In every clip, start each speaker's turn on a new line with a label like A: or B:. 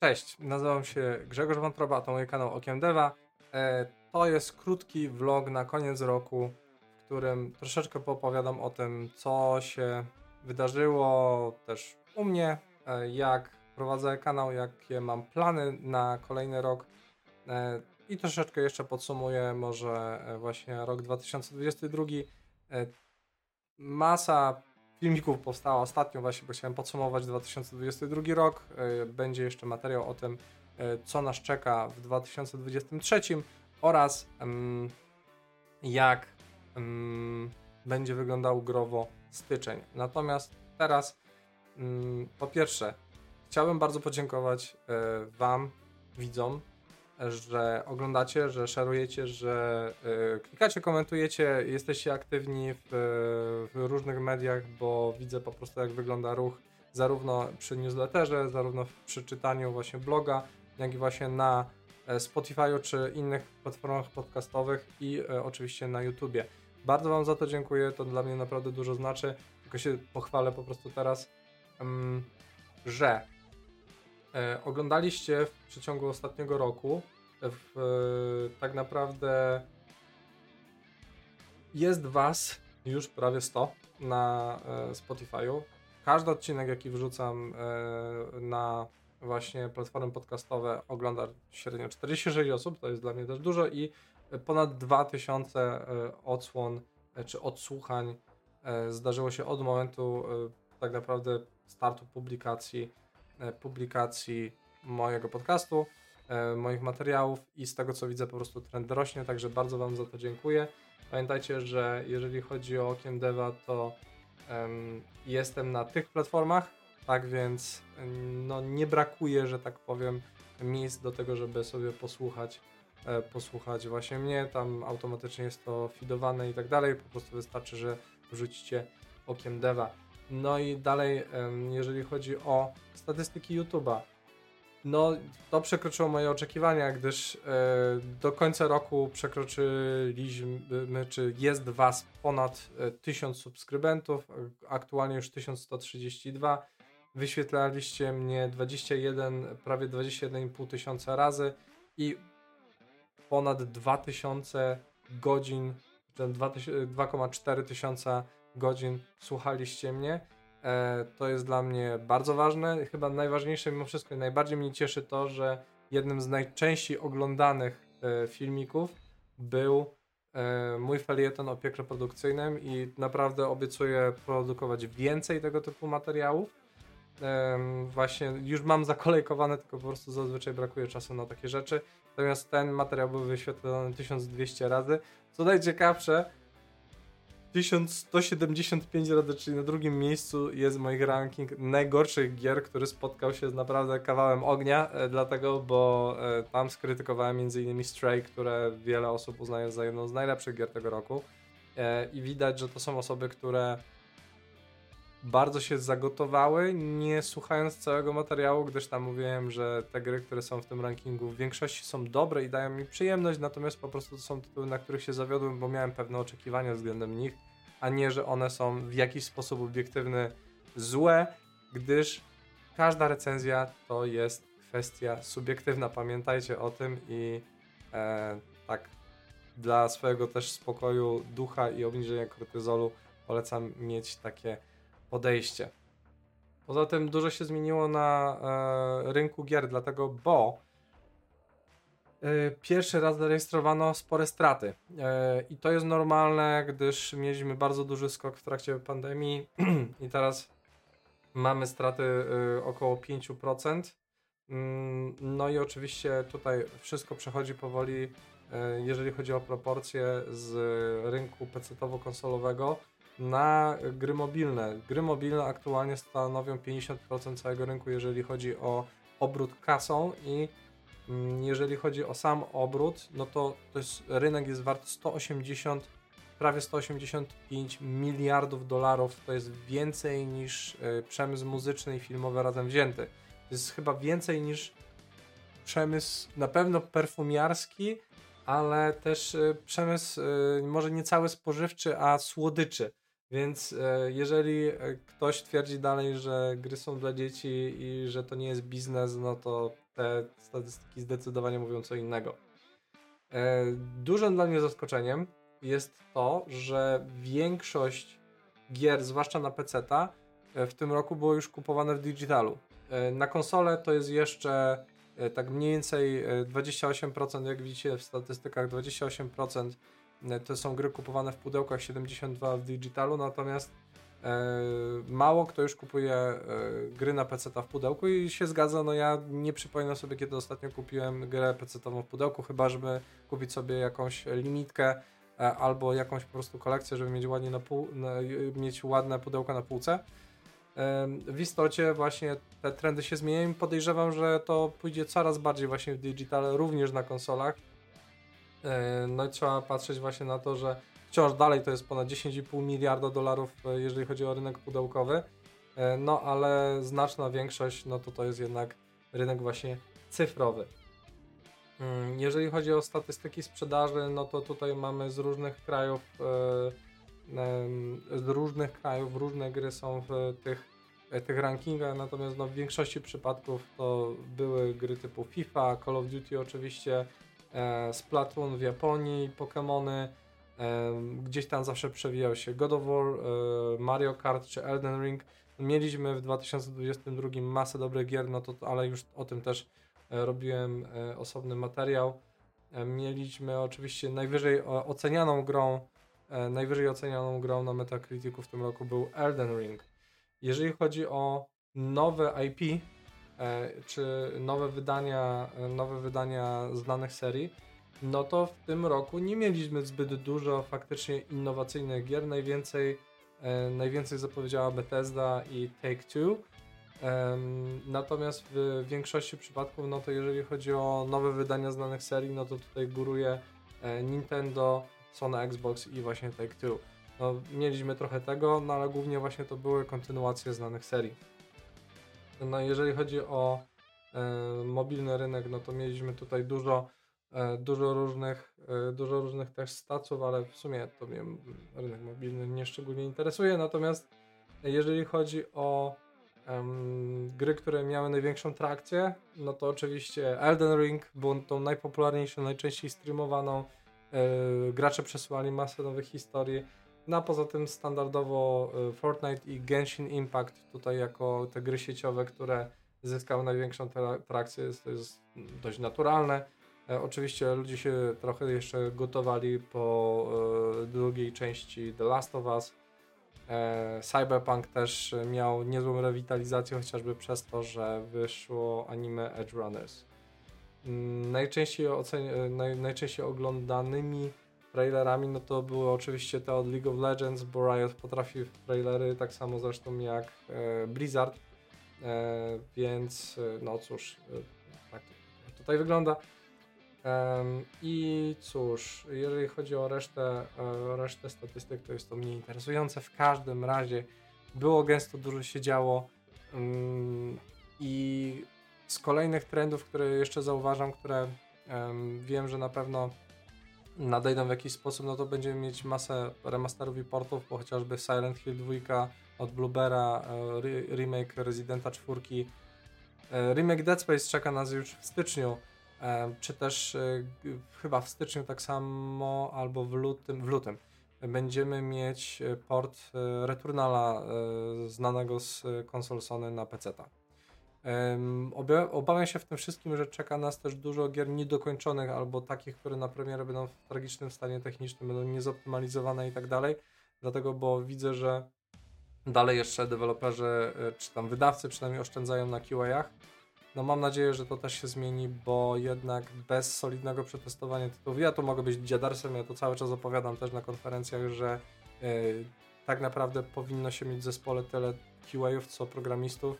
A: Cześć, nazywam się Grzegorz Wątroba, to mój kanał Okiem Deva. E, to jest krótki vlog na koniec roku, w którym troszeczkę poopowiadam o tym, co się wydarzyło też u mnie, e, jak prowadzę kanał, jakie mam plany na kolejny rok e, i troszeczkę jeszcze podsumuję może właśnie rok 2022. E, masa filmików powstała ostatnio właśnie, bo chciałem podsumować 2022 rok. E, będzie jeszcze materiał o tym, e, co nas czeka w 2023 oraz jak będzie wyglądał growo styczeń. Natomiast teraz po pierwsze chciałbym bardzo podziękować e, Wam, widzom, że oglądacie, że szerujecie, że y, klikacie, komentujecie, jesteście aktywni w, w, różnych mediach, bo widzę po prostu jak wygląda ruch zarówno przy newsletterze, zarówno przy czytaniu właśnie bloga, jak i właśnie na e, Spotify'u czy innych platformach podcastowych i y, oczywiście na YouTubie. Bardzo Wam za to dziękuję, to dla mnie naprawdę dużo znaczy, tylko się pochwalę po prostu teraz, że E, oglądaliście w przeciągu ostatniego roku w, e, tak naprawdę jest Was już prawie 100 na e, Spotify'u. Każdy odcinek, jaki wrzucam na właśnie platformy podcastowe ogląda średnio 46 osób, to jest dla mnie też dużo i ponad 2000 odsłon czy odsłuchań zdarzyło się od momentu tak naprawdę startu publikacji E, publikacji mojego podcastu, e, moich materiałów i z tego co widzę po prostu trend rośnie, także bardzo Wam za to dziękuję. Pamiętajcie, że jeżeli chodzi o Okiem Deva, to um, jestem na tych platformach, tak więc no, nie brakuje, że tak powiem, miejsc do tego, żeby sobie posłuchać e, posłuchać właśnie mnie, tam automatycznie jest to feedowane i tak dalej, po prostu wystarczy, że wrzucicie Okiem Deva. No i dalej, jeżeli chodzi o statystyki YouTube'a, no to przekroczyło moje oczekiwania, gdyż e, do końca roku przekroczyliśmy, czy jest Was ponad 1000 e, subskrybentów, aktualnie już 1132. Wyświetlaliście mnie 21, prawie 21,5 tysiąca razy i ponad 2000 godzin, 2,4 tysiąca godzin słuchaliście mnie. E, to jest dla mnie bardzo ważne. Chyba najważniejsze mimo wszystko i najbardziej mnie cieszy to, że jednym z najczęściej oglądanych e, filmików był e, mój felieton o piekle produkcyjnym i naprawdę obiecuję produkować więcej tego typu materiałów. Właśnie już mam zakolejkowane, tylko po prostu zazwyczaj brakuje czasu na takie rzeczy. Natomiast ten materiał był wyświetlony 1200 razy. Co najciekawsze, 1175 razy, czyli na drugim miejscu jest mój ranking najgorszych gier, który spotkał się z naprawdę kawałem ognia, e, dlatego, bo e, tam skrytykowałem m.in. Stray, które wiele osób uznaje za jedną z najlepszych gier tego roku. E, I widać, że to są osoby, które bardzo się zagotowały, nie słuchając całego materiału, gdyż tam mówiłem, że te gry, które są w tym rankingu w większości są dobre i dają mi przyjemność, natomiast po prostu to są tytuły, na których się zawiodłem, bo miałem pewne oczekiwania względem nich, a nie, że one są w jakiś sposób obiektywny złe, gdyż każda recenzja to jest kwestia subiektywna, pamiętajcie o tym i e, tak dla swojego też spokoju ducha i obniżenia kortyzolu polecam mieć takie podejście. Poza tym dużo się zmieniło na e, rynku gier, dlatego, bo pierwszy raz zarejestrowano spore straty. E, I to jest normalne, gdyż mieliśmy bardzo duży skok w trakcie pandemii i teraz mamy straty e, około 5%. Mm, no i oczywiście tutaj wszystko przechodzi powoli, e, jeżeli chodzi o proporcje z rynku PC-towo-konsolowego na gry mobilne. Gry mobilne aktualnie stanowią 50% całego rynku, jeżeli chodzi o obrót kasą i jeżeli chodzi o sam obrót, no to, to jest, rynek jest wart 180, prawie 185 miliardów dolarów. To jest więcej niż y, przemysł muzyczny i filmowy razem wzięty. To jest chyba więcej niż przemysł na pewno perfumiarski, ale też y, przemysł y, może nie cały spożywczy, a słodyczy. Więc e, jeżeli e, ktoś twierdzi dalej, że gry są dla dzieci i że to nie jest biznes, no to te statystyki zdecydowanie mówią co innego. E, dużym dla mnie zaskoczeniem jest to, że większość gier, zwłaszcza na PC-ta, e, w tym roku było już kupowane w digitalu. E, na konsolę to jest jeszcze tak mniej więcej 28%, jak widzicie w statystykach, 28% to są gry kupowane w pudełkach, 72% w digitalu, natomiast mało kto już kupuje gry na PC w pudełku i się zgadza, no ja nie przypominam sobie, kiedy ostatnio kupiłem grę PC-ową w pudełku, chyba żeby kupić sobie jakąś limitkę E, albo jakąś po prostu kolekcję, żeby mieć, ładnie na pół, na, mieć ładne pudełka na półce. W istocie właśnie te trendy się zmieniają i podejrzewam, że to pójdzie coraz bardziej właśnie w digital, również na konsolach. E, no i trzeba patrzeć właśnie na to, że wciąż dalej to jest ponad 10,5 miliarda dolarów, e, jeżeli chodzi o rynek pudełkowy. No ale znaczna większość, no to to jest jednak rynek właśnie cyfrowy. Mm, jeżeli chodzi o statystyki sprzedaży, no to tutaj mamy z różnych krajów, e, z różnych krajów różne gry są w tych, e, tych rankingach, natomiast no w większości przypadków to były gry typu FIFA, Call of Duty oczywiście, e, Splatoon w Japonii, Pokémony, gdzieś tam zawsze przewijał się God of War, Mario Kart czy Elden Ring. Mieliśmy w 2022 masę dobrych gier, no to, ale już o tym też E, robiłem e, osobny materiał. E, mieliśmy oczywiście najwyżej ocenianą grą, najwyżej ocenianą grą na Metacriticu w tym roku był Elden Ring. Jeżeli chodzi o nowe IP, czy nowe wydania, nowe wydania znanych serii, no to w tym roku nie mieliśmy zbyt dużo faktycznie innowacyjnych gier. Najwięcej, najwięcej zapowiedziała Bethesda i Take-Two Natomiast w większości przypadków, no to jeżeli chodzi o nowe wydania znanych serii, no to tutaj góruje e, Nintendo, Sony Xbox i właśnie Take-Two. No, mieliśmy trochę tego, no ale głównie właśnie to były kontynuacje znanych serii. No jeżeli chodzi o e, mobilny rynek, no to mieliśmy tutaj dużo, e, dużo różnych, e, dużo różnych też staców, ale w sumie to mnie rynek mobilny nie szczególnie interesuje. Natomiast jeżeli chodzi o Um, gry, które miały największą trakcję, no to oczywiście Elden Ring był tą najpopularniejszą, najczęściej streamowaną. Yy, gracze przesyłali masę nowych historii. No a poza tym standardowo Fortnite i Genshin Impact tutaj jako te gry sieciowe, które zyskały największą tra trakcję, to jest dość naturalne. E, oczywiście ludzie się trochę jeszcze gotowali po e, drugiej części The Last of Us E, Cyberpunk też miał niezłą rewitalizację, chociażby przez to, że wyszło anime Edge Runners. Mm, najczęściej, naj, najczęściej oglądanymi trailerami no to były oczywiście te od League of Legends, bo Riot potrafi trailery, tak samo zresztą jak Blizzard, więc no cóż, tak tutaj wygląda. I cóż, jeżeli chodzi o resztę, e, resztę statystyk, to jest to mniej interesujące. W każdym razie było gęsto, dużo się działo. Mm, I z kolejnych trendów, które jeszcze zauważam, które wiem, że na pewno nadejdą w jakiś sposób, no to będziemy mieć masę remasterów i portów, bo chociażby Silent Hill 2 od Bluebera, e, remake Residenta 4, e, remake Dead Space czeka nas już w styczniu, czy też e, chyba w styczniu tak samo, albo w lutym, w lutym będziemy mieć e, port e, Returnala znanego z konsol Sony na PC. Obawiam się w tym wszystkim, że czeka nas też dużo gier niedokończonych albo takich, które na premierę będą w tragicznym stanie technicznym, będą niezoptymalizowane i tak dalej. Dlatego, bo widzę, że dalej jeszcze deweloperzy czy tam wydawcy przynajmniej oszczędzają na QA-ach no mam nadzieję, że to też się zmieni, bo jednak bez solidnego przetestowania tytułów, ja tu mogę być dziadarsem, ja to cały czas opowiadam też na konferencjach, że yy, tak naprawdę powinno się mieć w zespole tyle QA-ów, co programistów.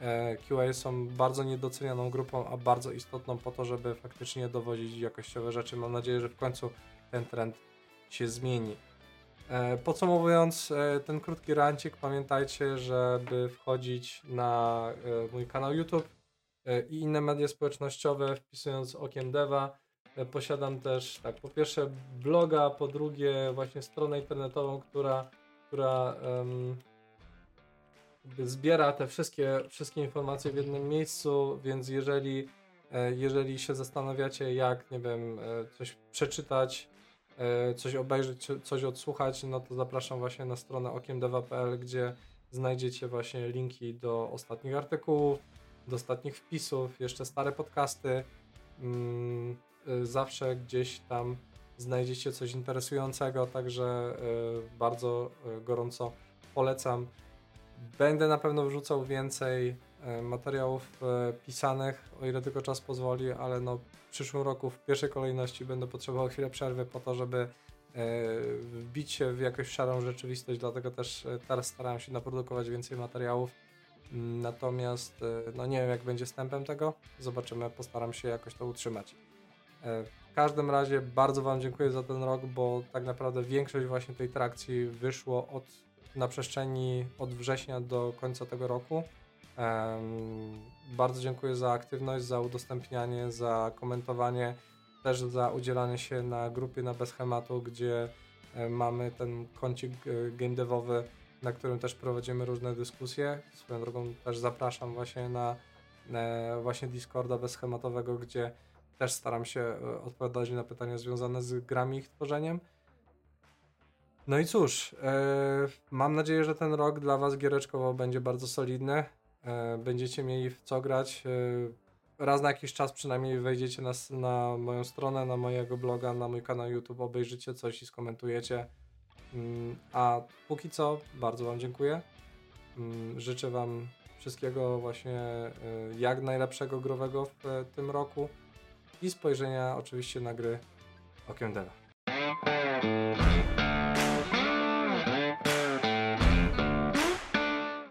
A: E, QA są bardzo niedocenianą grupą, a bardzo istotną po to, żeby faktycznie dowodzić jakościowe rzeczy. Mam nadzieję, że w końcu ten trend się zmieni. E, podsumowując ten krótki rancik, pamiętajcie, żeby wchodzić na mój kanał YouTube, E, i inne media społecznościowe, wpisując okiem deva. E, posiadam też, tak, po pierwsze bloga, po drugie właśnie stronę internetową, która, która um, zbiera te wszystkie, wszystkie informacje w jednym miejscu, więc jeżeli E, jeżeli się zastanawiacie, jak, nie wiem, e, coś przeczytać, e, coś obejrzeć, coś odsłuchać, no to zapraszam właśnie na stronę okiemdewa.pl, gdzie znajdziecie właśnie linki do ostatnich artykułów, do ostatnich wpisów, jeszcze stare podcasty. Mm, zawsze gdzieś tam znajdziecie coś interesującego, także bardzo gorąco polecam. Będę na pewno wrzucał więcej materiałów pisanych, o ile tylko czas pozwoli, ale no w przyszłym roku w pierwszej kolejności będę potrzebował chwilę przerwy po to, żeby wbić się w jakąś szarą rzeczywistość, dlatego też teraz starałem się naprodukować więcej materiałów. Natomiast no nie wiem jak będzie z tempem tego, zobaczymy, postaram się jakoś to utrzymać. W każdym razie bardzo Wam dziękuję za ten rok, bo tak naprawdę większość właśnie tej trakcji wyszło od, na przestrzeni od września do końca tego roku. Bardzo dziękuję za aktywność, za udostępnianie, za komentowanie, też za udzielanie się na grupie na Bezchematu, gdzie e, mamy ten kącik e, game devowy, na którym też prowadzimy różne dyskusje. Swoją drogą też zapraszam właśnie na właśnie Discorda bezschematowego, gdzie też staram się e, odpowiadać na pytania związane z grami ich tworzeniem. No i cóż, mam nadzieję, że ten rok dla Was giereczkowo będzie bardzo solidny. E, będziecie mieli w co grać. E, raz na jakiś czas przynajmniej wejdziecie na, na moją stronę, na mojego bloga, na mój kanał YouTube, obejrzycie coś i skomentujecie. Mm, a póki co bardzo Wam dziękuję. Mm, życzę Wam wszystkiego właśnie e, jak najlepszego growego w tym roku i spojrzenia oczywiście na gry okiem Dela.